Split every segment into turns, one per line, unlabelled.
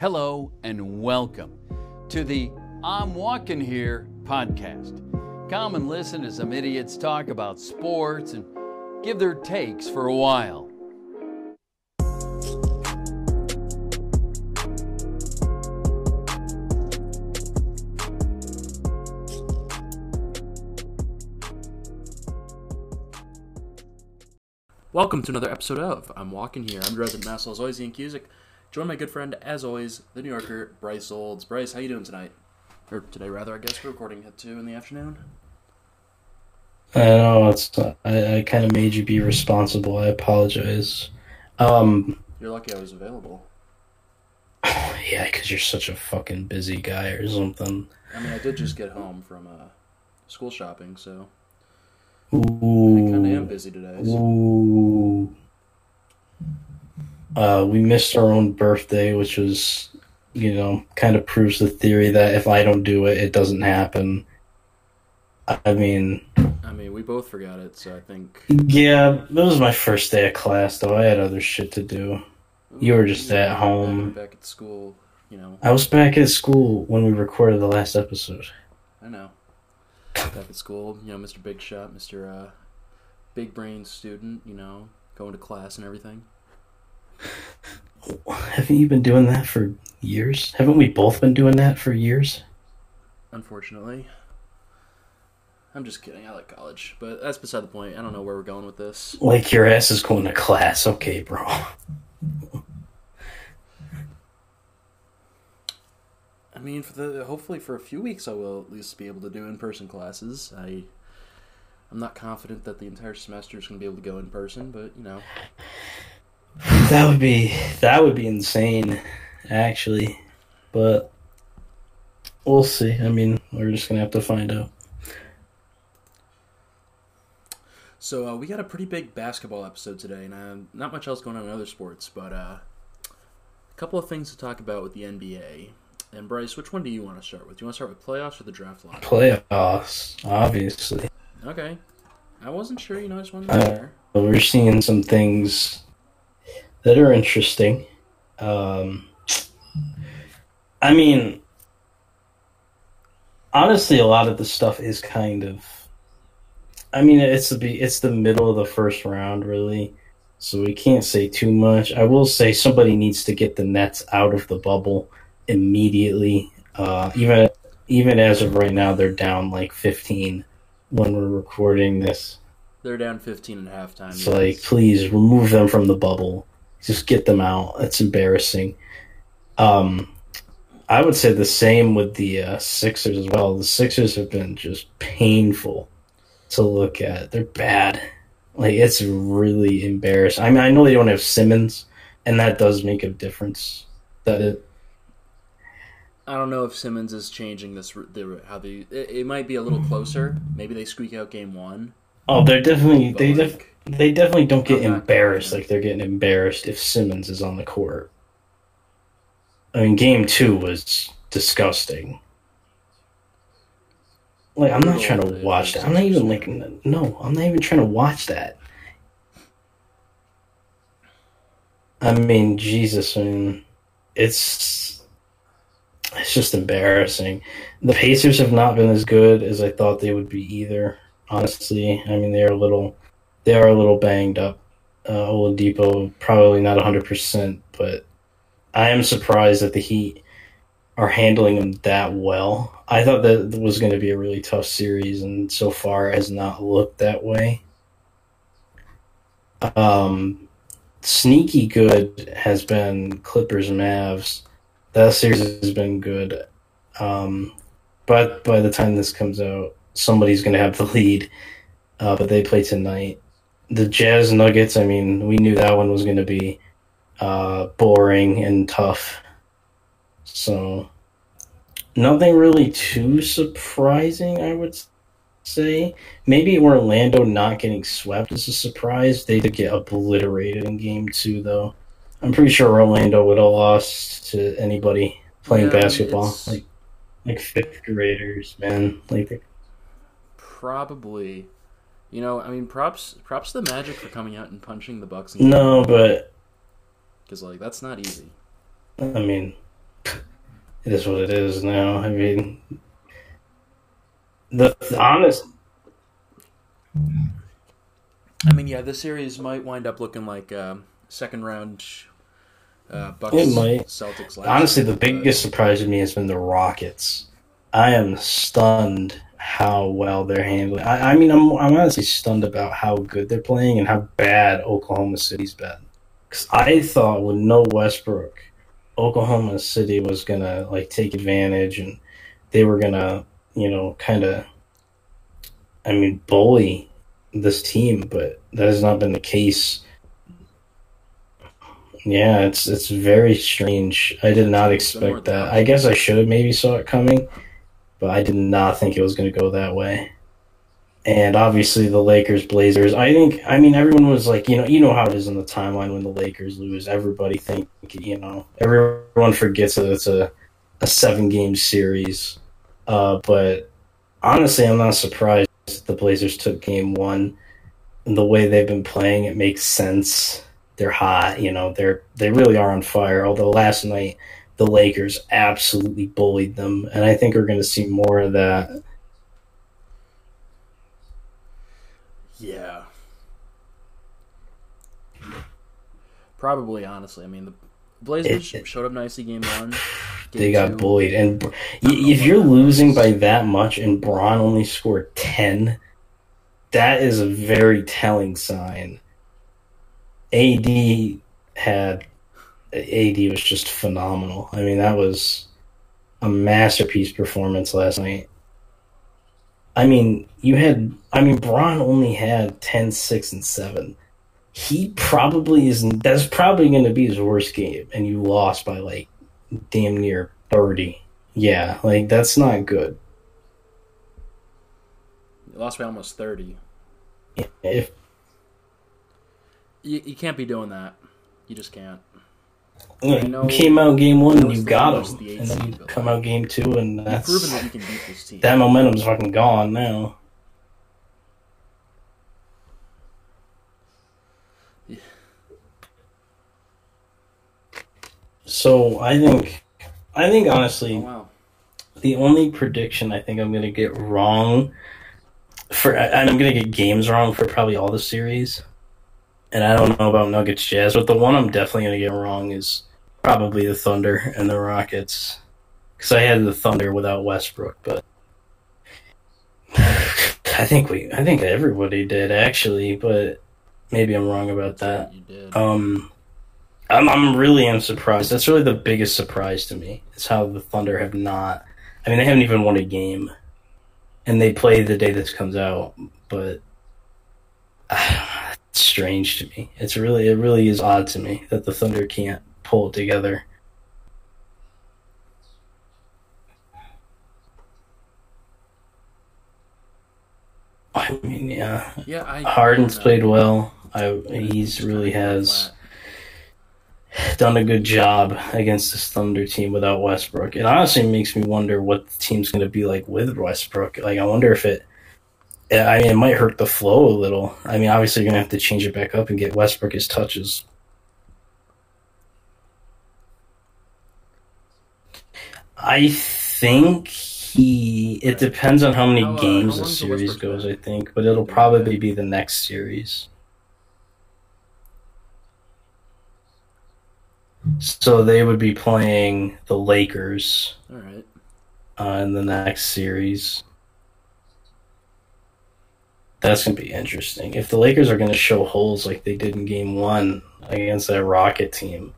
Hello and welcome to the I'm Walking Here podcast. Come and listen as some idiots talk about sports and give their takes for a while.
Welcome to another episode of I'm Walking Here. I'm resident Master as Cusick. Join my good friend, as always, the New Yorker, Bryce Olds. Bryce, how you doing tonight? Or today, rather, I guess we're recording at 2 in the afternoon.
I know it's. I, I kind of made you be responsible. I apologize. Um,
You're lucky I was available.
yeah, because you're such a fucking busy guy or something.
I mean, I did just get home from uh, school shopping, so
Ooh.
I kind of am busy today. So.
ooh. Uh, we missed our own birthday, which was, you know, kind of proves the theory that if I don't do it, it doesn't happen. I mean,
I mean, we both forgot it, so I think.
yeah, that was my first day of class, though. I had other shit to do. You were just at
Back-
home.
Back at school, you know.
I was back at school when we recorded the last episode.
I know. Back at school, you know, Mr. Big Shot, Mr. Uh, Big Brain student, you know, going to class and everything.
Haven't you been doing that for years? Haven't we both been doing that for years?
Unfortunately. I'm just kidding. I like college, but that's beside the point. I don't know where we're going with this.
Like your ass is going to class. Okay, bro.
I mean, for the hopefully for a few weeks, I will at least be able to do in-person classes. I, I'm not confident that the entire semester is going to be able to go in person, but you know,
That would be that would be insane, actually. But we'll see. I mean, we're just gonna have to find out.
So uh, we got a pretty big basketball episode today, and uh, not much else going on in other sports, but uh, a couple of things to talk about with the NBA. And Bryce, which one do you want to start with? Do you want to start with playoffs or the draft lottery?
Playoffs, obviously.
Okay, I wasn't sure. You know, I just wanted to
Uh, we're seeing some things that are interesting. Um, I mean, honestly, a lot of the stuff is kind of. I mean, it's the it's the middle of the first round, really, so we can't say too much. I will say somebody needs to get the Nets out of the bubble immediately. Uh, even even as of right now, they're down like fifteen when we're recording this.
They're down 15 at halftime.
So like, please remove them from the bubble. Just get them out. That's embarrassing. Um, I would say the same with the uh, Sixers as well. The Sixers have been just painful to look at. They're bad. Like it's really embarrassing. I mean, I know they don't have Simmons, and that does make a difference. That it.
I don't know if Simmons is changing this. The how they it, it might be a little closer. Maybe they squeak out game one.
Oh, they're definitely
but,
they def-
like,
they definitely don't get embarrassed like they're getting embarrassed if Simmons is on the court. I mean, game two was disgusting. Like, I'm not trying to watch that. I'm not even like, no, I'm not even trying to watch that. I mean, Jesus, I mean, it's it's just embarrassing. The Pacers have not been as good as I thought they would be either. Honestly, I mean, they are a little they are a little banged up. Uh, Oladipo probably not 100%, but I am surprised that the Heat are handling them that well. I thought that was going to be a really tough series, and so far has not looked that way. Um, sneaky good has been Clippers Mavs. That series has been good. Um, but by the time this comes out, somebody's going to have the lead. Uh, but they play tonight. The Jazz Nuggets, I mean, we knew that one was going to be uh, boring and tough. So, nothing really too surprising, I would say. Maybe Orlando not getting swept is a surprise. They did get obliterated in game two, though. I'm pretty sure Orlando would have lost to anybody playing
Yeah,
basketball.
it's-
Like, like fifth graders, man. Like,
probably. You know, I mean, props props to the Magic for coming out and punching the Bucks.
no, but
because like that's not easy.
I mean, it is what it is now. I mean, the, the honest.
I mean, yeah, this series might wind up looking like um, second round uh, Bucks
It might.
Celtics. Last
Honestly, the
year, but-
biggest surprise to me has been the Rockets. I am stunned how well they're handling. I, I mean, I'm I'm honestly stunned about how good they're playing and how bad Oklahoma City's been. Because I thought with no Westbrook, Oklahoma City was gonna like take advantage and they were gonna, you know, kind of, I mean, bully this team, but that has not been the case. Yeah, it's it's very strange. I did not expect that. I guess I should have maybe saw it coming, but I did not think it was going to go that way. And obviously the Lakers Blazers. I think I mean everyone was like, you know, you know how it is in the timeline when the Lakers lose. Everybody think, you know, everyone forgets that it's a a seven game series. Uh, but honestly, I'm not surprised the Blazers took game one. And the way they've been playing, it makes sense. They're hot, you know. They're they really are on fire. Although last night the Lakers absolutely bullied them, and I think we're going to see more of that.
Yeah. Probably, honestly. I mean, the Blazers
It-
showed up nicely game one. Game
They got
two,
bullied, and y- if you're losing by that much, and Braun only scored ten, that is a very telling sign. AD had AD was just phenomenal. I mean, that was a masterpiece performance last night. I mean, you had I mean, Braun only had 10, 6, and 7. He probably isn't that's probably gonna be his worst game, and you lost by like damn near 30. Yeah, like that's not good.
They lost by almost 30.
If
You, you can't be doing that. You just can't.
You came out game one and you got them,
the
and then you come out game two and that's
proven that you can beat this team.
that momentum's fucking gone now. So I think, I think
oh,
honestly,
wow.
the only prediction I think I'm gonna get wrong for I- I'm gonna get games wrong for probably all the series, and I don't know about Nuggets Jazz, but the one I'm definitely gonna get wrong is probably the Thunder and the Rockets, because I had the Thunder without Westbrook, but I think we I think everybody did actually, but maybe I'm wrong about that. Um, I'm I'm really am surprised. That's really the biggest surprise to me. Is how the Thunder have not. I mean, they haven't even won a game, and they play the day this comes out. But it's strange to me. It's really it really is odd to me that the Thunder can't pull it together. I mean, yeah,
yeah, I.
Harden's
I-
played well. I he's really has done a good job against this Thunder team without Westbrook. It honestly makes me wonder what the team's going to be like with Westbrook. Like, I wonder if it. I mean, it might hurt the flow a little. I mean, obviously, you're going to have to change it back up and get Westbrook his touches. I think he. It depends on how many
How, uh,
games
how
the series goes. I think, but it'll probably be the next series. So they would be playing the Lakers
All right.
uh, in the next series. That's gonna be interesting. If the Lakers are gonna show holes like they did in Game One against that Rocket team,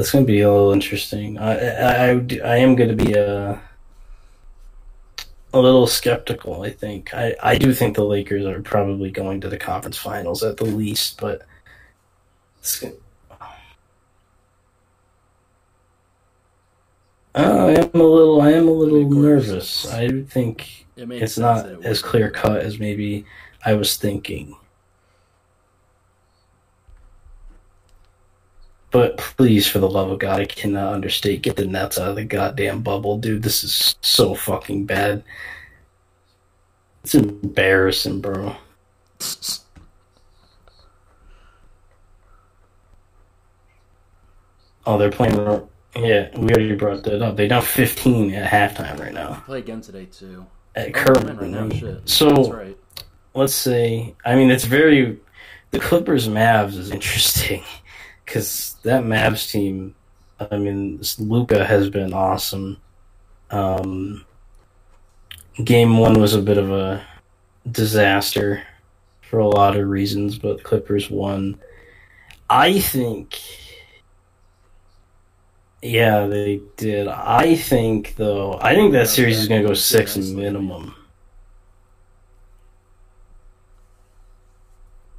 it's gonna be a little interesting. I I, I, I am gonna be a a little skeptical. I think I I do think the Lakers are probably going to the conference finals at the least, but it's gonna, Uh, I am a little. I am a little nervous. I think
It
it's not as clear cut as maybe I was thinking. But please, for the love of God, I cannot understate. Get the Nets out of the goddamn bubble, dude. This is so fucking bad. It's embarrassing, bro. Oh, they're playing. Yeah, we already brought that up. They down 15 at halftime right now.
Play again today too.
At current
right now, shit.
So
That's right.
let's say, I mean, it's very the Clippers Mavs is interesting because that Mavs team. I mean, Luka has been awesome. Um, game one was a bit of a disaster for a lot of reasons, but Clippers won. I think. Yeah, they did. I think though. I think that series is going to go six minimum.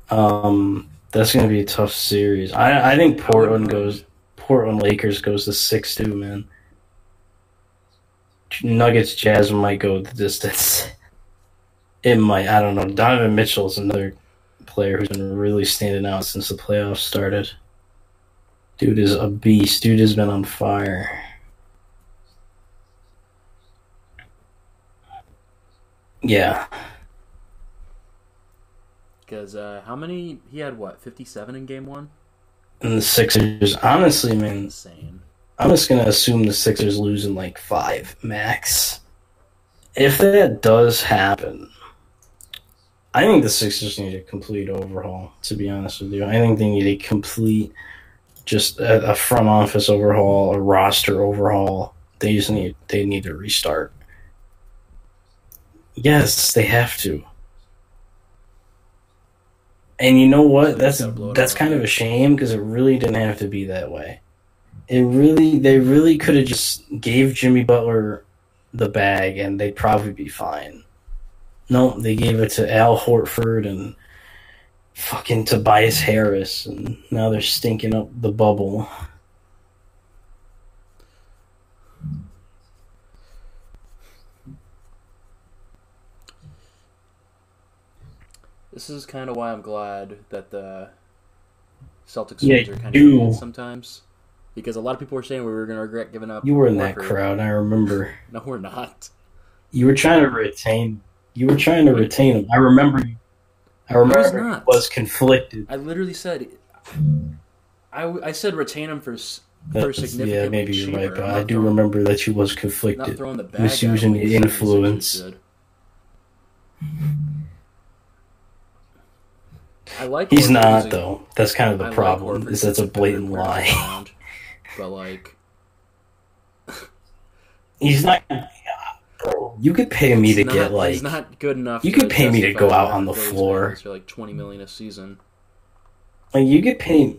Um, that's going to be a tough series. I I think Portland goes. Portland Lakers goes to six two. Man. Nuggets Jazz might go the distance. It might. I don't know. Donovan Mitchell is another player who's been really standing out since the playoffs started. Dude is a beast. Dude has been on fire. Yeah.
Because uh, how many? He had what? Fifty-seven in game one.
And the Sixers, honestly, man,
Insane.
I'm just gonna assume the Sixers lose in like five max. If that does happen, I think the Sixers need a complete overhaul. To be honest with you, I think they need a complete, just a, a front office overhaul, a roster overhaul. They just need they need to restart. Yes, they have to. And you know what? That's
Gotta blow it
that's kind of a shame because it really didn't have to be that way. It really, they really could have just gave Jimmy Butler the bag and they'd probably be fine. No, they gave it to Al Horford and fucking Tobias Harris, and now they're stinking up the bubble.
This is kind of why I'm glad that the Celtics
Yeah,
fans are kind
you-
of sometimes. Because a lot of people were saying we were going to regret giving up.
You were in that crowd, I remember.
No, we're not.
You were trying to retain. You were trying to retain him. I remember. I remember he
not.
was conflicted.
I literally said, I, I said retain him for for significantly
yeah, maybe you're
cheaper.
right, but
I'm
do
throwing-
remember that you was
Not
conflicted.
throwing the bag
misusing the
like the 76ers
influence.
I like.
He's not
using-
though. That's kind of the
I
problem.
Horford
is that's a blatant lie.
around, But like,
He's not. You could pay me to
not,
get like.
he's not good enough.
you could pay me to go out on the floor.
For like twenty million a season.
Like you could pay.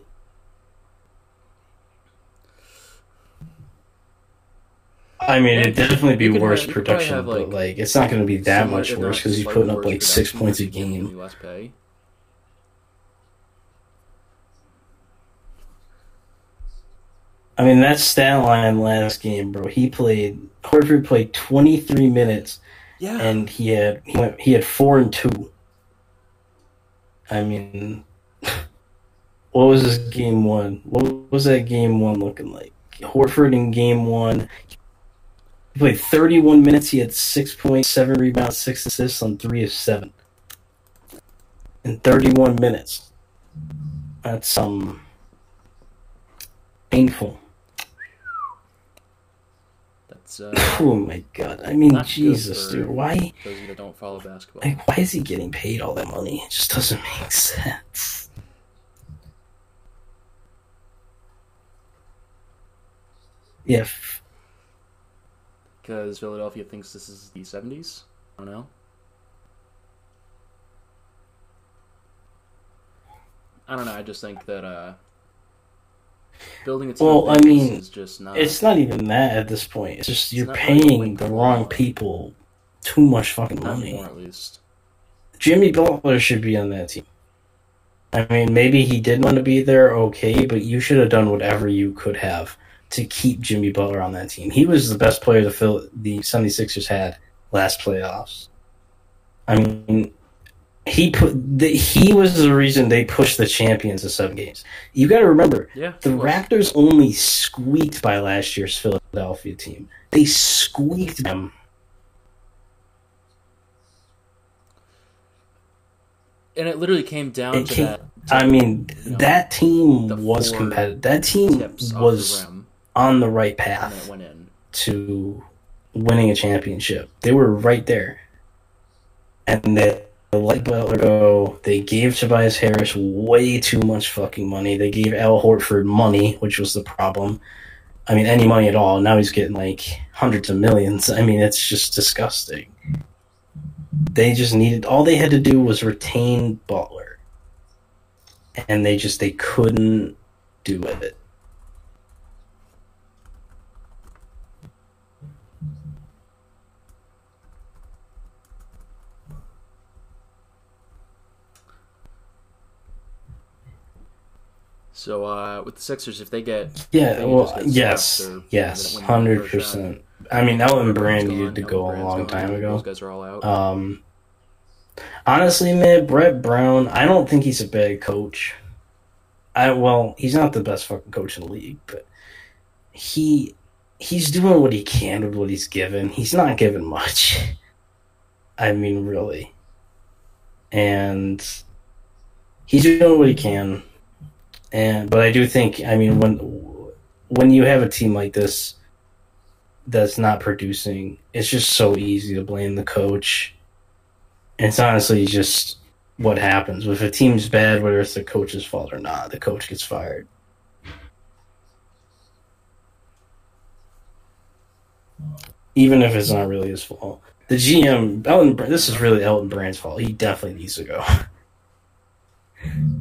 I mean, it'd definitely be worse
have- you could probably
production,
have,
but
like,
like it's not going to be that much worse because he's putting up like six points a game.
you Less pay.
I mean, that stat line last game, bro. He played. Horford played twenty three minutes,
Yeah.
and he had he, went, he had four and two. I mean, what was this game one? What was that game one looking like? Horford in game one, he played thirty one minutes. He had six point seven rebounds, six assists on three of seven in thirty one minutes. That's um painful.
Uh,
Oh my god! I mean, Jesus, dude. Why?
those that don't follow basketball.
Like, why is he getting paid all that money? It just doesn't make sense. Yeah,
Because Philadelphia thinks this is the seventies. I don't know. I don't know. I just think that uh, building team
Well, I mean,
is just not.
it's not even that at this point. It's just you're paying the wrong people too much fucking
not
money.
anymore, at least.
Jimmy Butler should be on that team. I mean, maybe he didn't want to be there, okay, but you should have done whatever you could have to keep Jimmy Butler on that team. He was the best player the Phil- the 76ers had last playoffs. I mean, he put the, he was the reason they pushed the champions to seven games. You got to remember,
Yeah.
the. Raptors only squeaked by last year's Philadelphia team. They squeaked them.
and it literally came down
It
to
came-
that
I mean,
you know,
that team was competitive. That team was
the
on the right path
went in.
to winning a championship. They were right there. And they let Butler go. They gave Tobias Harris way too much fucking money. They gave Al Horford money, which was the problem. I mean, any money at all. Now he's getting like hundreds of millions. I mean, it's just disgusting. They just needed all they had to do was retain Butler. And they just they couldn't do it.
So uh, with the Sixers, if they get
Yeah, well, yes, yes, hundred percent. I mean, Elton Brand needed to
Brand's
go a long time ago.
Those guys are all out.
Um, honestly, man, Brett Brown, I don't think he's a bad coach. I well, he's not the best fucking coach in the league, but he he's doing what he can with what he's given. He's not given much. I mean, really, and he's doing what he can. And but I do think, I mean, when when you have a team like this that's not producing, it's just so easy to blame the coach. And it's honestly just what happens. If a team's bad, whether it's the coach's fault or not, the coach gets fired. Even if it's not really his fault. The GM, Elton, this is really Elton Brand's fault. He definitely needs to go.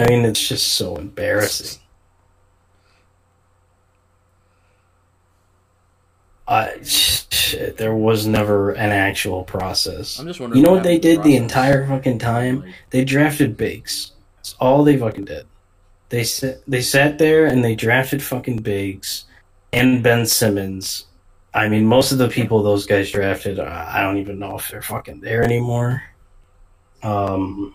I mean, it's just so embarrassing. I, there was never an actual process.
I'm just wondering.
You know what they did the
process.
entire fucking time?
Like,
They drafted Biggs. That's all they fucking did. They sat, they sat there and they drafted fucking Biggs and Ben Simmons. I mean, most of the people those guys drafted, I don't even know if they're fucking there anymore. Um,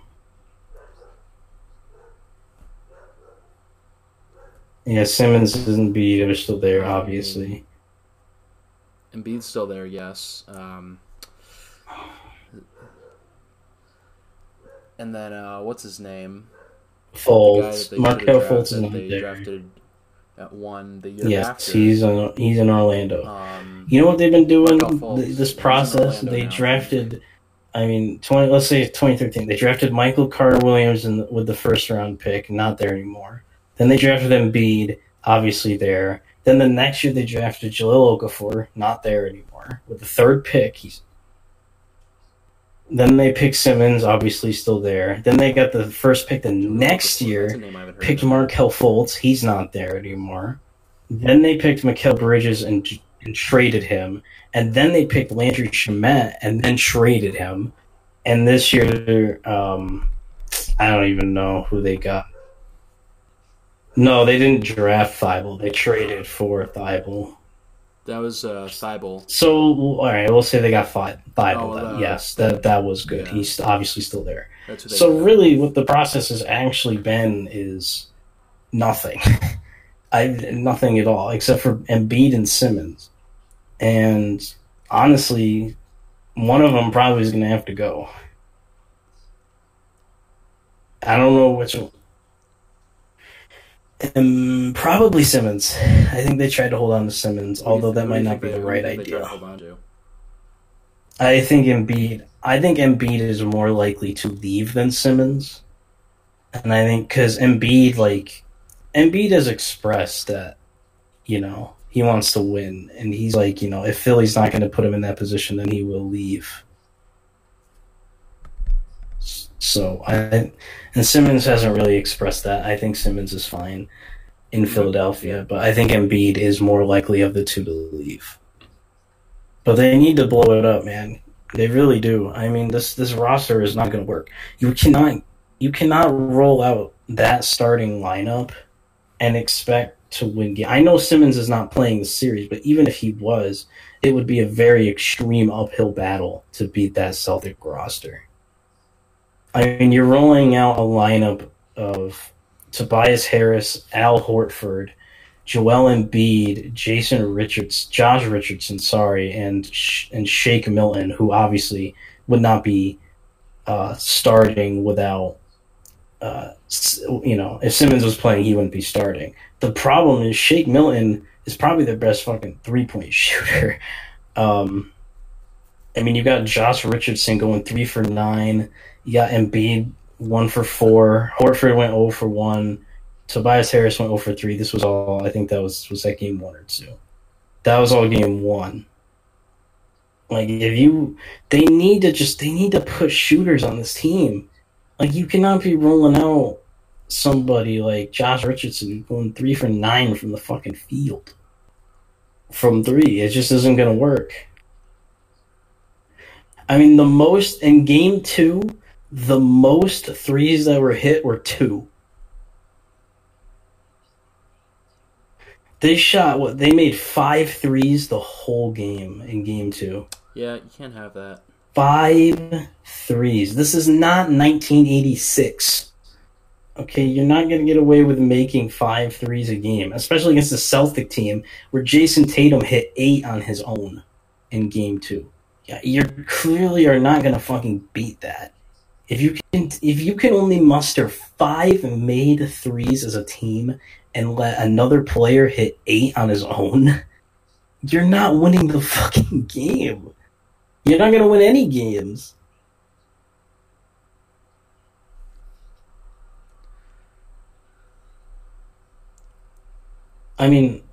yeah, Simmons and Embiid are still there, obviously.
And Embiid's still there, yes. Um, and then uh, what's his name? The
Fultz,
they
Markelle Fultz is
drafted-
not there.
drafted at one the year
Yes,
after.
he's in, he's in Orlando.
Um,
You know what they've been doing
Fultz.
this process? They
now.
drafted, I mean, twenty. Let's say twenty thirteen. They drafted Michael Carter Williams in, with the first round pick, not there anymore. Then they drafted Embiid, obviously there. Then the next year they drafted Jahlil Okafor, not there anymore. With the third pick, he's. Then they picked Simmons, obviously still there. Then they got the first pick the next year
name I haven't heard
picked. Markelle Fultz. He's not there anymore. Then they picked Mikal Bridges and, and traded him. And then they picked Landry Shamet and then traded him. And this year, um, I don't even know who they got. No, they didn't draft Thybulle. They traded for Thybulle.
That was uh, Thybulle.
So, all right, we'll say they got Thi- Thybulle.
Oh, uh,
yes, that that was good.
yeah.
He's obviously still there.
That's who they
So really, what the process has actually been is nothing. I nothing at all except for Embiid and Simmons, and honestly, one of them probably is going to have to go. I don't know which. Um, probably Simmons. I think they tried to hold on to Simmons, although that might not be the
who do you
right
think they tried to
idea.
hold on to?
I think Embiid. I think Embiid is more likely to leave than Simmons, and I think because Embiid, like Embiid, has expressed that you know he wants to win, and he's like, you know, if Philly's not going to put him in that position, then he will leave. So I and Simmons hasn't really expressed that. I think Simmons is fine in mm-hmm. Philadelphia, but I think Embiid is more likely of the two to leave. But they need to blow it up, man. They really do. I mean, this this roster is not going to work. You cannot you cannot roll out that starting lineup and expect to win. Game. I know Simmons is not playing the series, but even if he was, it would be a very extreme uphill battle to beat that Celtic roster. I mean, you're rolling out a lineup of Tobias Harris, Al Horford, Joel Embiid, Jason Richards, Josh Richardson, sorry, and and Shake Milton, who obviously would not be uh, starting without uh, you know, if Simmons was playing, he wouldn't be starting. The problem is Shake Milton is probably the best fucking three point shooter. Um, I mean, you got Josh Richardson going three for nine. Got Embiid one for four. Horford went 0 for one. Tobias Harris went 0 for three. This was all. I think that was was that game one or two. That was all game one. Like if you, they need to just they need to put shooters on this team. Like you cannot be rolling out somebody like Josh Richardson going three for nine from the fucking field. From three, it just isn't gonna work. I mean, the most in game two, the most threes that were hit were two. They shot what they made five threes the whole game in game two.
Yeah, you can't have that.
Five threes. This is not 1986. Okay, you're not going to get away with making five threes a game, especially against the Celtic team where Jayson Tatum hit eight on his own in game two. Yeah, you clearly are not going to fucking beat that. If you can, if you can only muster five made threes as a team and let another player hit eight on his own, you're not winning the fucking game. You're not going to win any games. I mean,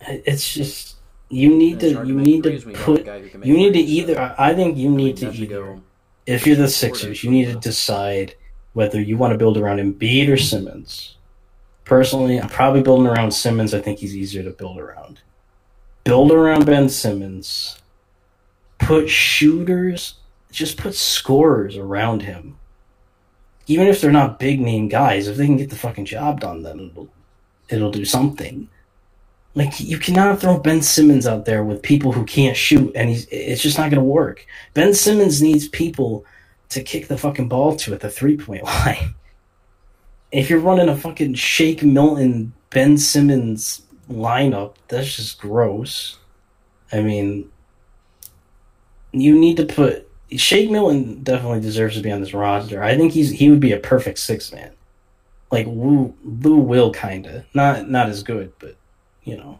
it's just you need to you need to put you need to either. I think you need to either. If you're the Sixers, you need to decide whether you want to build around Embiid or Simmons. Personally, I'm probably building around Simmons. I think he's easier to build around. Build around Ben Simmons. Put shooters, just put scorers around him. Even if they're not big name guys, if they can get the fucking job done, then it'll, it'll do something. Like you cannot throw Ben Simmons out there with people who can't shoot, and he's it's just not going to work. Ben Simmons needs people to kick the fucking ball to at the three point line. If you're running a fucking Shake Milton Ben Simmons lineup, that's just gross. I mean, you need to put Shake Milton definitely deserves to be on this roster. I think he's he would be a perfect six man, like Lou Lou Will kind of not not as good, but you know,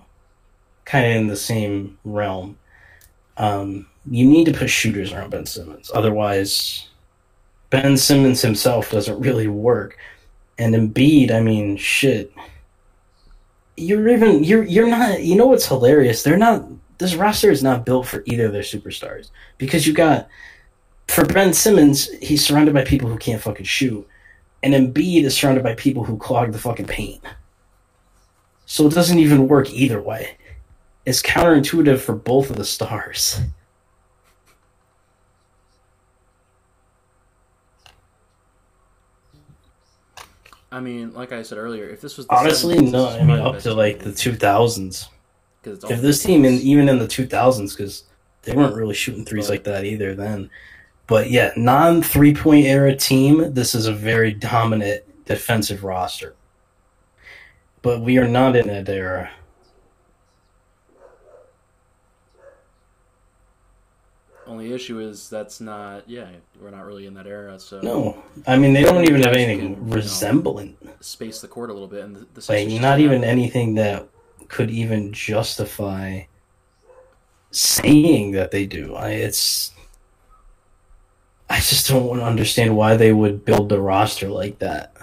kind of in the same realm. Um, you need to put shooters around Ben Simmons. Otherwise, Ben Simmons himself doesn't really work. And Embiid, I mean, shit. You're even you're you're not. You know what's hilarious? They're not. This roster is not built for either of their superstars because you got for Ben Simmons, he's surrounded by people who can't fucking shoot, and Embiid is surrounded by people who clog the fucking paint. So it doesn't even work either way. It's counterintuitive for both of the stars.
I mean, like I said earlier, if this was
honestly 70s, no, I mean up to like the two thousands. If this team, in, even in the two thousands, because they weren't really shooting threes like that either then. But yeah, non three point era team. This is a very dominant defensive roster but we are not in that era.
Only issue is that's not yeah we're not really in that era so.
No. I mean they don't even have anything can, resembling
know, space the court a little bit and the,
the like not even anything that could even justify saying that they do. I it's I just don't want to understand why they would build the roster like that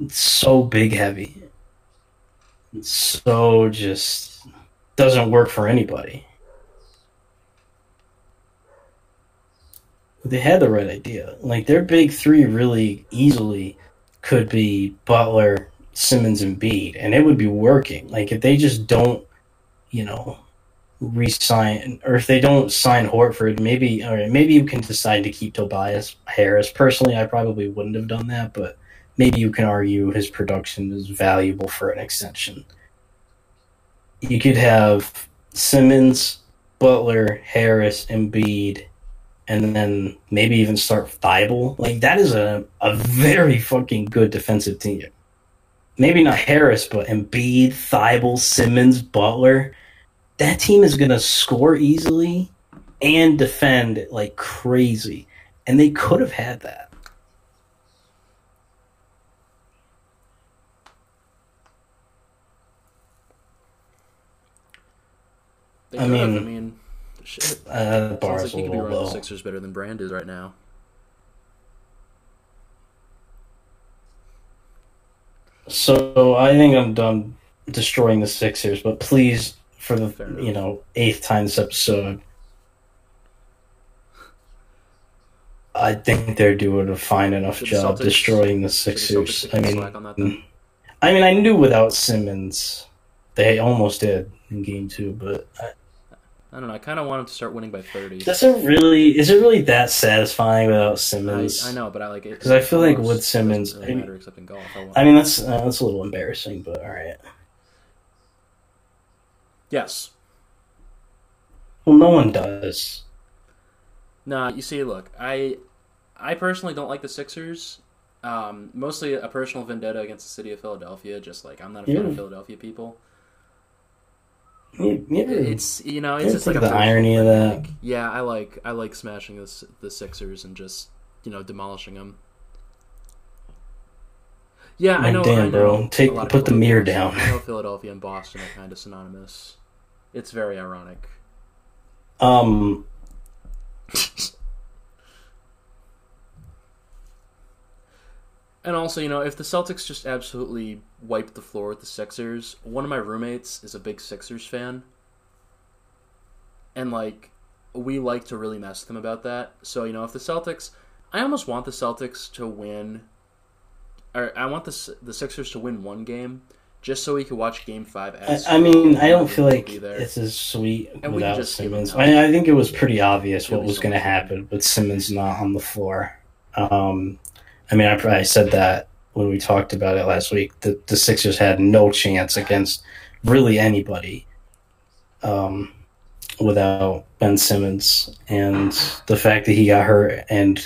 it's so big heavy. It's so just doesn't work for anybody. They had the right idea. Like their big three really easily could be Butler, Simmons, and Bede, and it would be working. Like if they just don't, you know, resign or if they don't sign Horford, maybe or maybe you can decide to keep Tobias Harris. Personally, I probably wouldn't have done that, but maybe you can argue his production is valuable for an extension. You could have Simmons, Butler, Harris, Embiid, and then maybe even start Thybulle. Like that is a, a very fucking good defensive team. Maybe not Harris, but Embiid, Thybulle, Simmons, Butler. That team is gonna score easily and defend like crazy. And they could have had that.
They
I mean-
I mean, shit.
Uh, the
Sounds
bar's
like he could be running the. Sixers better than Brand is right now.
So I think I'm done destroying the Sixers, but please, for the
Fair
you know eighth time this episode, I think they're doing a fine enough
Should the
job
Celtics-
destroying the
Should the
Sixers. I mean,
slack on that then?
I mean, I knew without Simmons, they almost did in Game Two, but I,
I don't know. I kind of want him to start winning by thirty.
does it really? Is it really that satisfying without Simmons?
I know, but I like it
because I feel like with Simmons-
really
I mean-
matter except in golf. I
I mean, that's uh, that's a little embarrassing, but all right.
yes.
Well, no one does.
Nah, you see, look, I, I personally don't like the Sixers. Um, mostly a personal vendetta against the city of Philadelphia. Just like I'm not a fan
Yeah.
of Philadelphia people.
You, you ever-
It's you know, it's just like
the irony of that?
like, yeah, I like I like smashing the the Sixers and just you know demolishing them. Yeah, I
Like,
know.
damn,
I know
bro. Take-
a lot of
put the mirror down.
I know Philadelphia and Boston are kind of synonymous. It's very ironic.
um,
And also, you know, if the Celtics just absolutely wiped the floor with the Sixers, one of my roommates is a big Sixers fan. And, like, we like to really mess with him about that. So, you know, if the Celtics. I almost want the Celtics to win. Or I want the, the Sixers to win one game just so we could watch game five
I,
as.
I mean, I don't feel like it's as sweet
And
without Simmons. I, I think it was pretty obvious
It'll
what was going to happen with Simmons not on the floor. Um, I mean, I probably said that when we talked about it last week. The, the Sixers had no chance against really anybody um, without Ben Simmons, and the fact that he got hurt and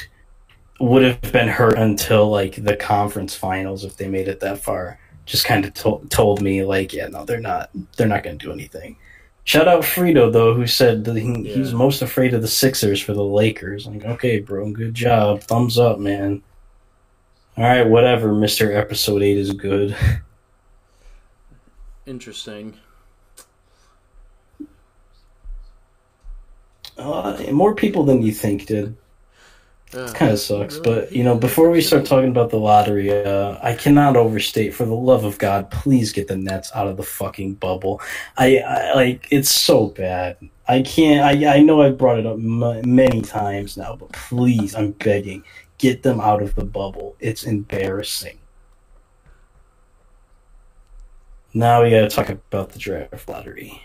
would have been hurt until like the conference finals if they made it that far. Just kind of to- told me like, yeah, no, they're not. They're not going to do anything. Shout out Frito though, who said that he, he's most afraid of the Sixers for the Lakers. Like, okay, bro, good job, thumbs up, man. All right, whatever, Mister Episode Eight is good.
Interesting.
Uh, more people than you think did.
Ugh.
kind of sucks. But you know, before we start talking about the lottery, uh, I cannot overstate. For the love of God, please get the Nets out of the fucking bubble. I, I like it's so bad. I can't. I I know I've brought it up m- many times now, but please, I'm begging, get them out of the bubble. It's embarrassing. Now we gotta talk about the draft lottery.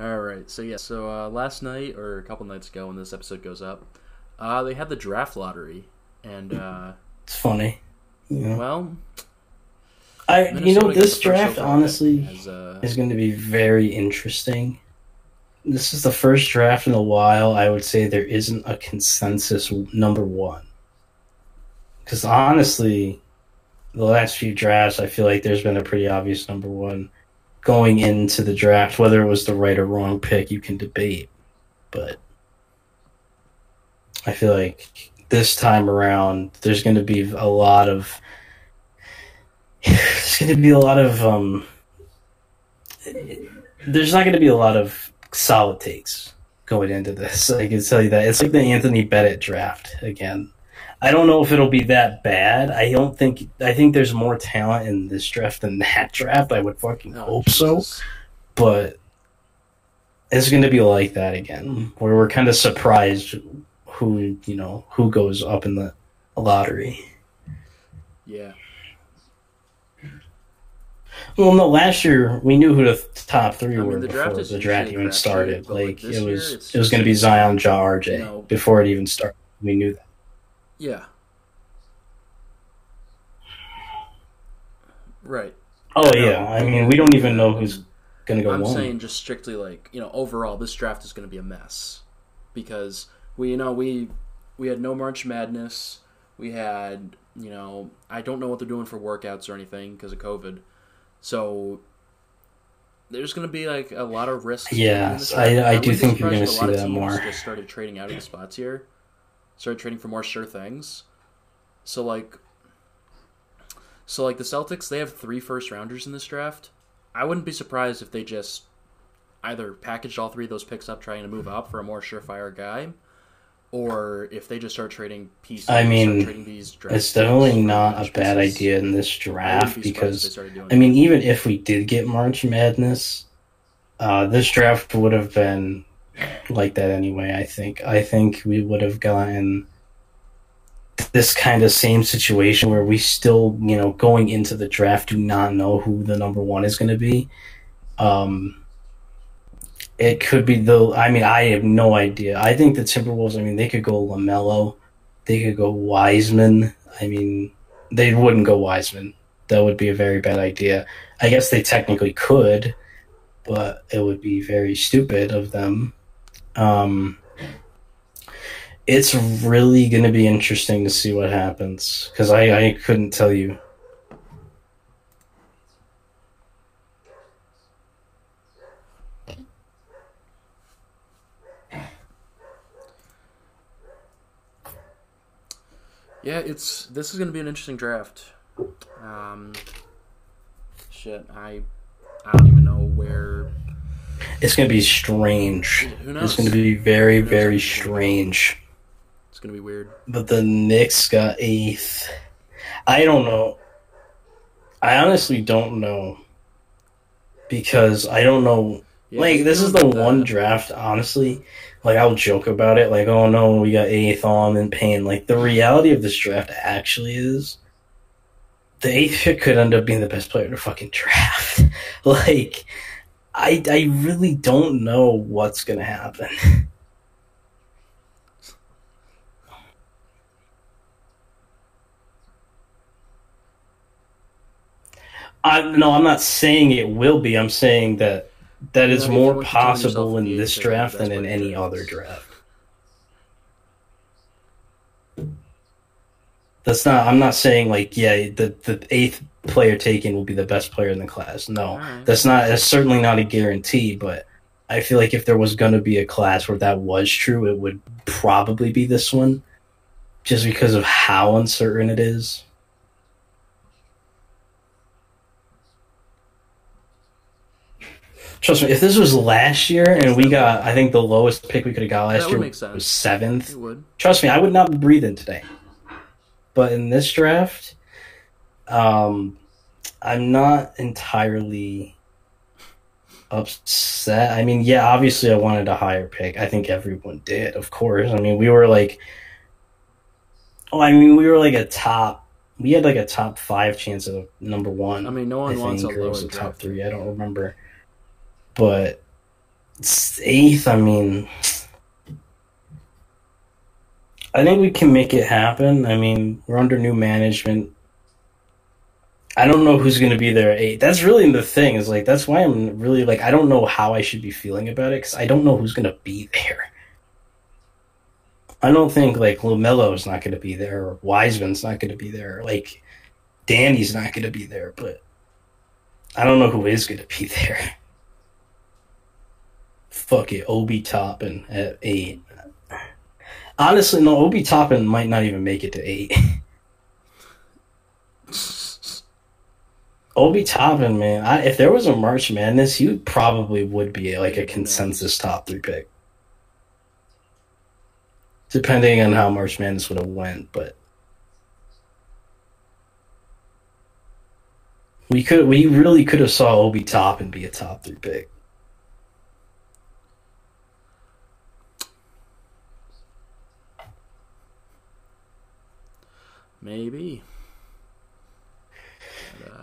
All right. So yeah. So uh, last night or a couple nights ago, when this episode goes up, uh, they had the draft lottery, and uh,
It's funny. Know,
well,
I you know this draft honestly.
pick as, uh,
is going to be very interesting. This is the first draft in a while I would say there isn't a consensus number one. Because honestly, the last few drafts, I feel like there's been a pretty obvious number one going into the draft. Whether it was the right or wrong pick, you can debate. But I feel like this time around, there's going to be a lot of. There's going to be a lot of. Um, there's not going to be a lot of solid takes going into this. I can tell you that it's like the Anthony Bennett draft again. I don't know if it'll be that bad. I don't think. I think there's more talent in this draft than that draft. I would fucking
oh,
hope so, but it's going to be like that again, where we're kind of surprised who you know who goes up in the lottery.
Yeah.
Well, no, last year we knew who the top three
I mean,
were
the
before
draft
the draft even
crapshoot,
started.
but, like,
Like it was, it was going to be Zion, Ja, RJ before it even started. We knew that.
Yeah. Right.
Oh
No,
yeah, I mean we don't even know who's going to go
I'm
one.
saying just strictly like you know overall this draft is going to be a mess because we you know we we had no March Madness. We had you know I don't know what they're doing for workouts or anything because of COVID. So there's going to be like a lot of risk.
Yes, I- I do
really
think you're gonna see that more.
Just started trading out of the spots here. Started trading for more sure things. So like So like the Celtics, they have three first rounders in this draft. I wouldn't be surprised if they just either packaged all three of those picks up, trying to move up for a more surefire guy, or if they just start trading pieces.
I mean,
trading these
It's definitely not a bad
pieces.
idea in this draft
be surprised if they
because I mean, even if we did get March Madness, uh, this draft would have been like that anyway. I think. I think we would have gotten this kind of same situation where we still, you know, going into the draft, do not know who the number one is going to be. Um, it could be the. I mean, I have no idea. I think the Timberwolves. I mean, they could go LaMelo, they could go Wiseman. I mean, they wouldn't go Wiseman. That would be a very bad idea. I guess they technically could, but it would be very stupid of them. Um, it's really going to be interesting to see what happens because I, I couldn't tell you.
Yeah, it's this is going to be an interesting draft. Um, shit, I I don't even know where.
It's going to be strange.
Who knows?
It's going to be very, very
what's gonna happen.
strange.
It's going to be weird.
But the Knicks got eighth. I don't know. I honestly don't know. Because I don't know.
Yeah,
like, this is the
that.
one draft, honestly. Like, I'll joke about it. Like, oh no, we got eighth. I'm in pain. Like, the reality of this draft actually is the eighth pick could end up being the best player in the fucking draft. like, I, I really don't know what's to happen. I no, I'm not saying it will be. I'm saying that that is more
you want to tell yourself
possible in this draft than in any other draft. That's not. I'm not saying like yeah, the the eighth player taken will be the best player in the class. No,
Alright.
that's not. That's certainly not a guarantee. But I feel like if there was going to be a class where that was true, it would probably be this one, just because of how uncertain it is. Trust me, if this was last year and we got, I think the lowest pick we could have got last year was seventh. Trust me, I would not be breathing today. But in this draft, um, I'm not entirely upset. I mean, yeah, obviously I wanted a higher pick. I think everyone did, of course. I mean, we were like, oh, I mean, we were like a top. We had like a top five chance of number one.
I mean, no one
I
wants a
think, or
lower
top three? I don't remember. But eighth, I mean, I think we can make it happen. I mean, we're under new management. I don't know who's going to be there at eight. That's really the thing. Is like that's why I'm really like I don't know how I should be feeling about it because I don't know who's going to be there. I don't think like LaMelo's not going to be there, or Wiseman's not going to be there, like Danny's not going to be there, but I don't know who is going to be there. Fuck it, Obi Toppin at uh, eight. Honestly, no, Obi Toppin might not even make it to eight. Obi Toppin, man, I, if there was a March Madness, would probably would be like a consensus top three pick, depending on how March Madness would have went. But we could, we really could have saw Obi Toppin be a top three pick.
Maybe. But, uh,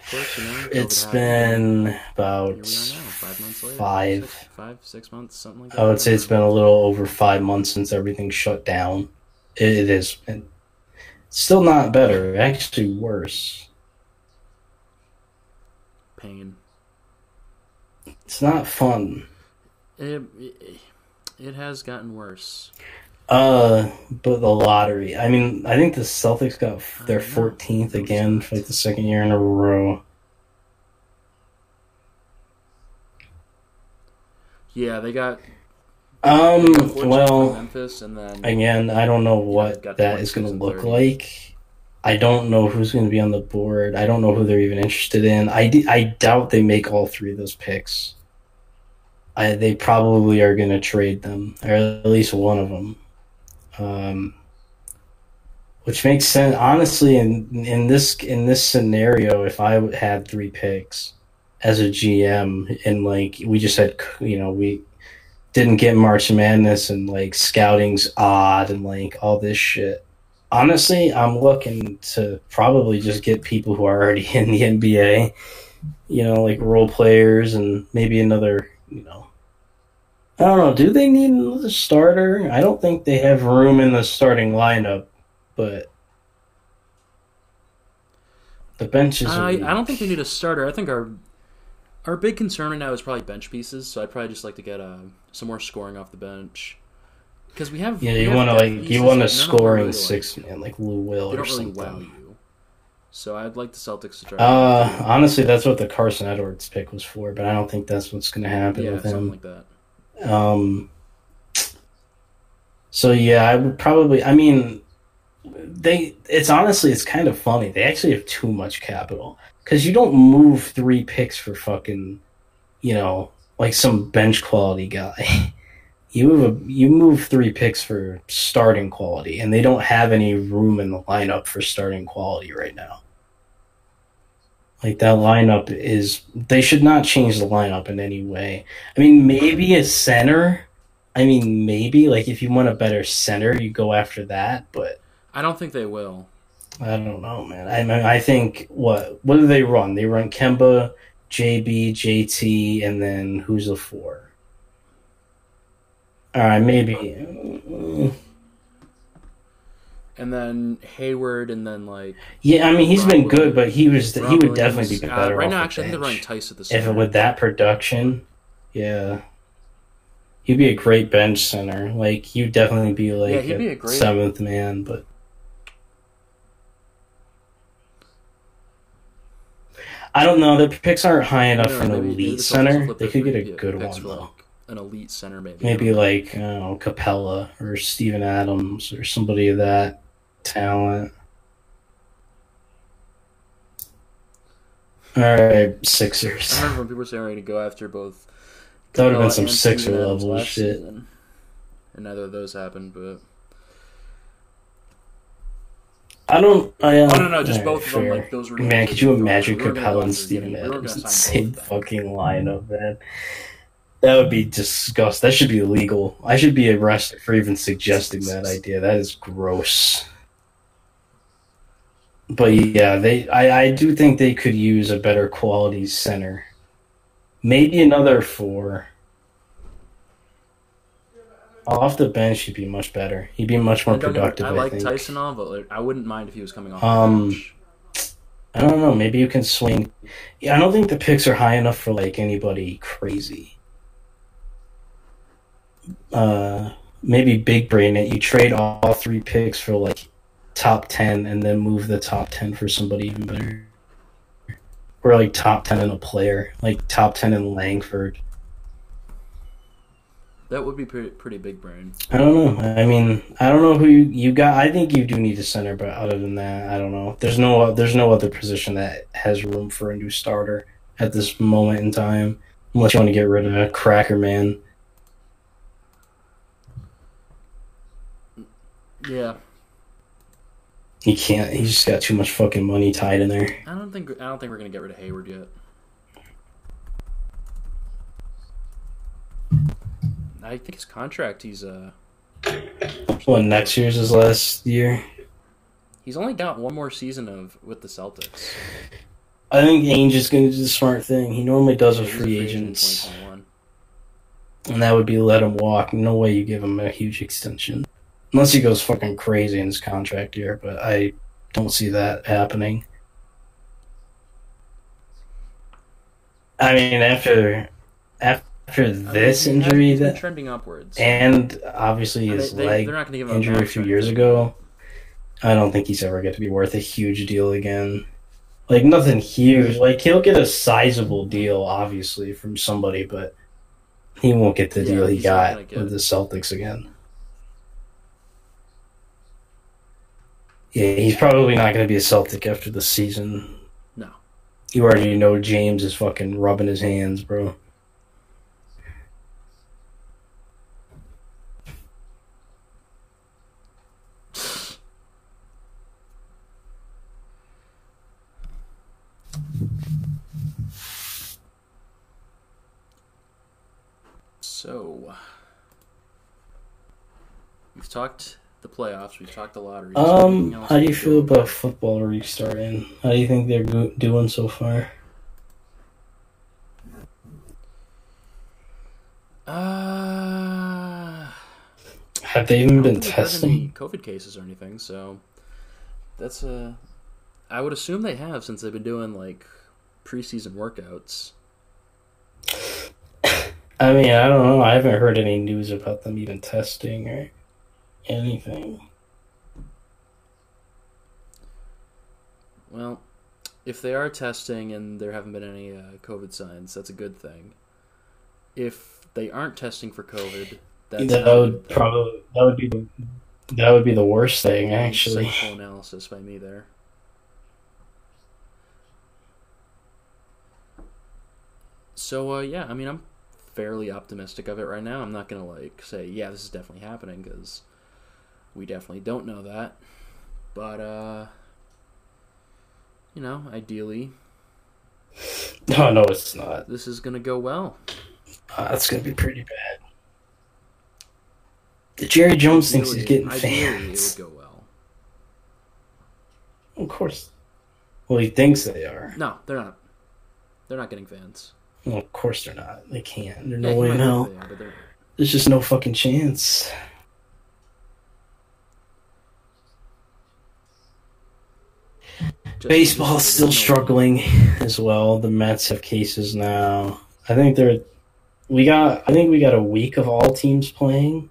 of course, you know,
It's
happened.
been
Here
about
now, five months later.
five.
Six, five, six months, something like that.
I would say it's been a little over five months since everything shut down. It, it is. Still not better. Actually, worse.
pain.
It's not fun.
It, it, it has gotten worse.
Uh, but the lottery. I mean, I think the Celtics got their 14th again for like the second year in a row.
Yeah, they got
Um, well,
Memphis, and then
again, I don't know what
got
that is going to look
30.
like. I don't know who's going to be on the board. I don't know who they're even interested in. I, d- I doubt they make all three of those picks. I, they probably are going to trade them, or at least one of them. Um, which makes sense. Honestly, in in this in this scenario, if I had three picks as a GM, and like we just had, you know, we didn't get March Madness, and like scouting's odd, and like all this shit. Honestly, I'm looking to probably just get people who are already in the NBA, you know, like role players, and maybe another, you know, I don't know. Do they need another starter? I don't think they have room in the starting lineup, but the bench is.
I, I don't think they need a starter. I think our our big concern right now is probably bench pieces. So I'd probably just like to get uh, some more scoring off the bench because we have.
Yeah,
we
you want to like you want a
but none of them
scoring
really,
six man like Lou Will or
really
something.
wow you. So I'd like the Celtics to try.
Uh, honestly, that's what the Carson Edwards pick was for, but I don't think that's what's going to happen
yeah,
with
something
him.
like that.
Um. So yeah, I would probably. I mean, they. It's honestly, it's kind of funny. They actually have too much capital because you don't move three picks for fucking, you know, like some bench quality guy. You move a, you move three picks for starting quality, and they don't have any room in the lineup for starting quality right now. Like that lineup is they should not change the lineup in any way. I mean, maybe a center. I mean, maybe like if you want a better center, you go after that. But
I don't think they will.
I don't know, man. I mean, I think what what do they run? They run Kemba, JB, JT, and then who's the four? All right, maybe.
And then Hayward, and then like
Yeah, I mean he's been good, but he was he would
Williams.
definitely be
Uh,
better.
right
off
now, actually, I think they're running. Theis at the
if with that production, yeah, he'd be a great bench center. Like he'd definitely be like
Yeah, he'd be a great-
seventh man, but I don't know. The picks aren't high enough for an elite center. They could get a good one though.
an elite center, maybe.
Maybe like I don't know Capela or Steven Adams or somebody of that talent. All right, Sixers.
I remember when people were saying ready to go after both.
That would have been some Sixer level shit.
season. And neither of those happened, but
I don't. I, uh,
Oh, no, no, just
alright,
both of them, like, those were
Man, could you imagine
Capela
and Steven
getting- we were
Adams in the same fucking lineup, man? That would be disgusting. That should be illegal. I should be arrested for even suggesting that idea. That is gross. But yeah, they. I, I do think they could use a better quality center. Maybe another four. Off the bench, he'd be much better. He'd be much more
And don't get me-
productive.
I
I,
like
think.
Tyson on, but I wouldn't mind if he was coming off
Um,
the bench.
I don't know. Maybe you can swing. Yeah, I don't think the picks are high enough for like anybody crazy. Uh, maybe big brain it. You trade all three picks for like top ten, and then move the top ten for somebody even better, or like top ten in a player, like top ten in Langford.
That would be pretty, pretty big brain.
I don't know. I mean, I don't know who you, you got. I think you do need a center, but other than that, I don't know. There's no there's no other position that has room for a new starter at this moment in time, unless you want to get rid of a Cracker Man.
Yeah,
He can't. He's just got too much fucking money tied in there.
I don't think I don't think we're gonna get rid of Hayward yet. I think his contract. He's uh,
What next year's his last year?
he's only got one more season of with the Celtics.
I think Ainge is going to do the smart thing. He normally does with
a
free
agent
agents,
2021.
and that would be let him walk. No way you give him a huge extension, unless he goes fucking crazy in his contract year. But I don't see that happening. I mean, after after
I mean,
this injury that,
trending upwards.
and obviously his
they, they,
leg
they're not gonna give him a
injury a few years ago, I don't think he's ever going to be worth a huge deal again. Like nothing huge. Like he'll get a sizable deal, obviously, from somebody, but he won't get the
Yeah,
deal he got with
it.
the Celtics again. Yeah, he's probably not going to be a Celtic after the season.
No.
You already know James is fucking rubbing his hands, bro.
So, we've talked the playoffs. We've talked the lottery.
Um, how do you feel about football restarting? How do you think they're go- doing so far?
Uh,
Have they even been
think they've had any
testing?
COVID cases or anything. So, that's a. I would assume they have since they've been doing like preseason workouts.
I mean, I don't know. I haven't heard any news about them even testing or anything.
Well, if they are testing and there haven't been any uh, COVID signs, that's a good thing. If they aren't testing for COVID, that's
that would probably that would be the that would be the worst thing actually.
Analysis by me there. So uh, yeah, I mean, I'm fairly optimistic of it right now. I'm not gonna like say, yeah, this is definitely happening because we definitely don't know that. But uh, you know, ideally,
No, no, it's not.
this is gonna go well.
Uh, that's gonna be pretty bad. The Jerry Jones thinks he's getting fans.
it would go well.
Of course. Well, he thinks they are.
No, they're not. They're not getting fans.
Well, of course they're not. They can't. There's no
he
way in hell.
they are, but they're not.
There's just no fucking chance. Baseball's still struggling as well. The Mets have cases now. I think they're. We got. I think we got a week of all teams playing.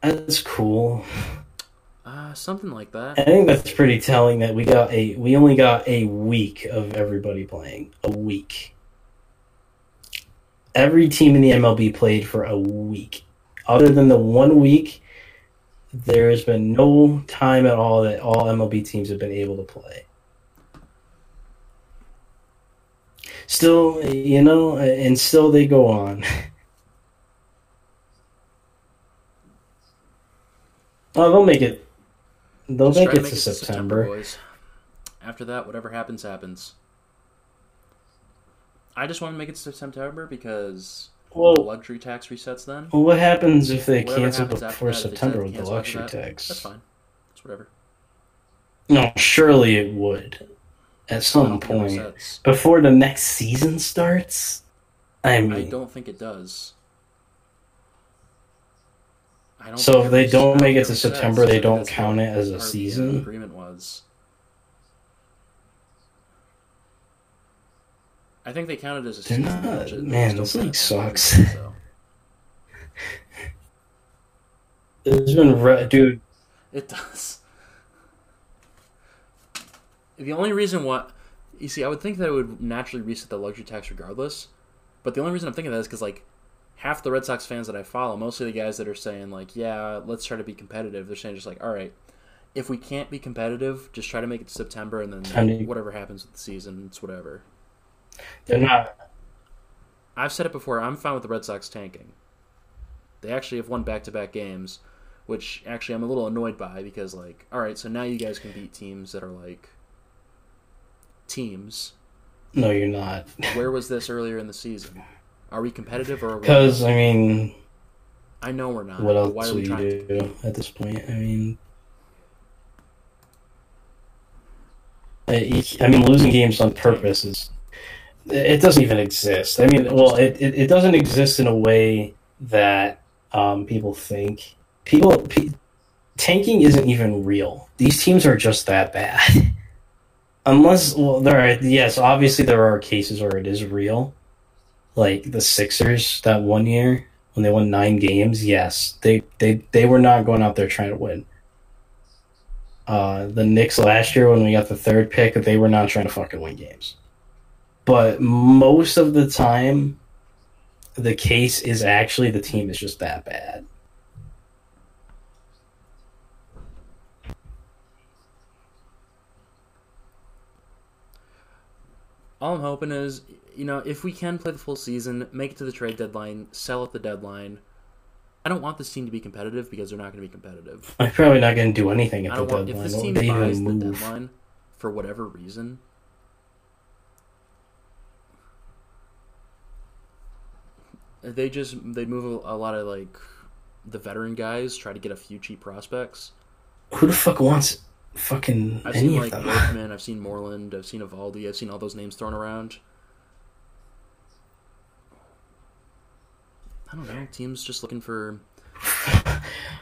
That's cool.
Uh, something like that.
I think that's pretty telling that we got a. We only got a week of everybody playing. A week. Every team in the MLB played for a week. Other than the one week, there has been no time at all that all MLB teams have been able to play. Still, you know, and still they go on. Oh, they'll make it. They'll make it to September.
boys. After that, whatever happens, happens. I just want to make it to September because
Well,
the luxury tax resets then.
well, what happens if they
Whatever
cancel before
that, if they
September with the luxury
that,
tax?
That's fine. That's whatever.
No, surely it would. At some
don't think it
point. Before the next season starts? I mean, I
don't think it does. I don't
So if they don't make it to. September, they don't count it as a season?
agreement was. I think they counted as a
They're
season.
not-
which is-
man,
still
this league sucks.
season, so.
there's been. Re- dude,
It does. The only reason why, you see, I would think that it would naturally reset the luxury tax regardless, but the only reason I'm thinking that is because like half the Red Sox fans that I follow, mostly the guys that are saying like, yeah, let's try to be competitive. They're saying just like, all right, if we can't be competitive, just try to make it to September, and then
to-
whatever happens with the season, it's whatever.
They're not.
I've said it before. I'm fine with the Red Sox tanking. They actually have won back-to-back games, which actually I'm a little annoyed by because, like, all right, so now you guys can beat teams that are like teams.
No, you're not.
Where was this earlier in the season? Are we competitive or? Are we
Because, I mean,
I know we're not.
what else
Why are we
you
trying? to-
do at this point? I mean, I mean, losing games on purpose is it doesn't even exist. I mean, well, it, it, it doesn't exist in a way that um, people think. People pe- tanking isn't even real. These teams are just that bad. Unless, well, there are yes, obviously there are cases where it is real, like the Sixers that one year when they won nine games. Yes, they they they were not going out there trying to win. Uh, the Knicks last year when we got the third pick, they were not trying to fucking win games but most of the time the case is actually the team is just that bad
all i'm hoping is you know if we can play the full season make it to the trade deadline sell at the deadline I don't want this team to be competitive because they're not going to be competitive.
I'm probably not going to do anything at the deadline.
If this team buys the deadline for whatever reason, They just they move a, a lot of like the veteran guys, try to get a few cheap prospects.
Who the fuck wants fucking
I've
any
seen
of
like I've seen Moreland, I've seen Eovaldi, I've seen all those names thrown around. I don't know. Teams just looking for,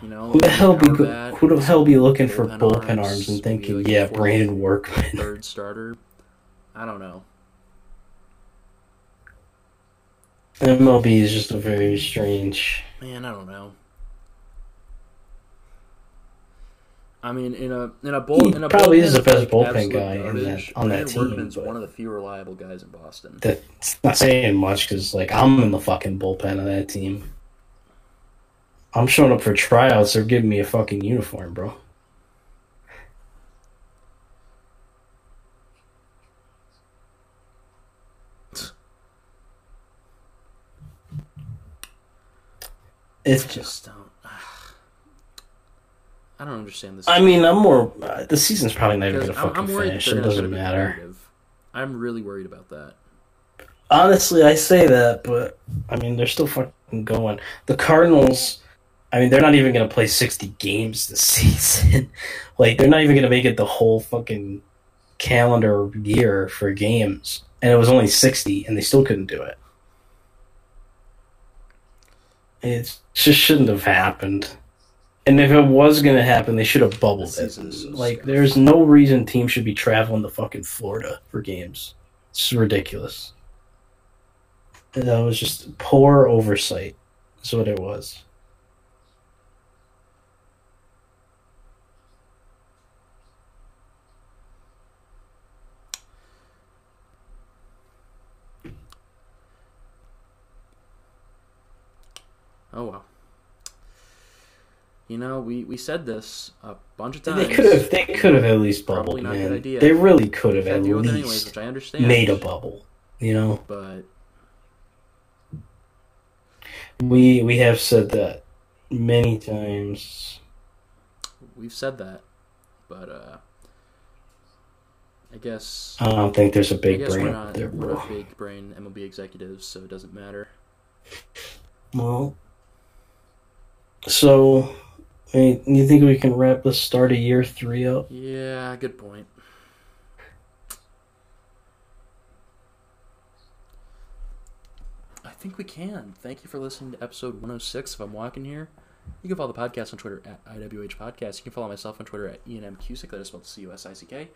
you know,
Who the hell be
bat,
who the hell be looking for
bullpen
bullpen
arms,
arms and thinking, yeah, Brandon Workman?
third starter. I don't know.
MLB is just a very strange.
Man, I don't know. I mean, in a in a bull,
He
in a
probably is the best
like
bullpen guy that- on that team,
Workman's
but-
one of the few reliable guys in Boston.
That's not saying much because, like, I'm in the fucking bullpen of that team. I'm showing up for tryouts. They're giving me a fucking uniform, bro. It's just.
don't. I don't understand this.
I mean, I'm more. Uh, the season's probably not even gonna
I'm,
fucking
I'm
finish. It doesn't matter.
I'm really worried about that.
Honestly, I say that, but I mean, they're still fucking going. The Cardinals, I mean, they're not even going to play 60 games this season. like, they're not even going to make it the whole fucking calendar year for games. And it was only 60, and they still couldn't do it. It just shouldn't have happened. And if it was going to happen, they should have bubbled it. Like, there's no reason teams should be traveling to fucking Florida for games. It's ridiculous. That was just poor oversight. Is what it was.
Oh well. You know, we, we said this a bunch of times.
They could have. They could have at least bubbled.
Probably not a
man.
good idea.
They really could have at
to deal with it anyways,
least
which I understand.
made a bubble. You know,
But
we we have said that many times.
we've said that. But uh I guess
I don't think there's a big brain
we're not we're not big brain MLB executives, so it doesn't matter.
Well, so I mean, you think we can wrap the start of year three up?
Yeah, good point. I think we can. Thank you for listening to episode 106 of I'm Walking Here. You can follow the podcast on Twitter at IWH Podcast. You can follow myself on Twitter at ENM Cusick, that is spelled C U S I C K.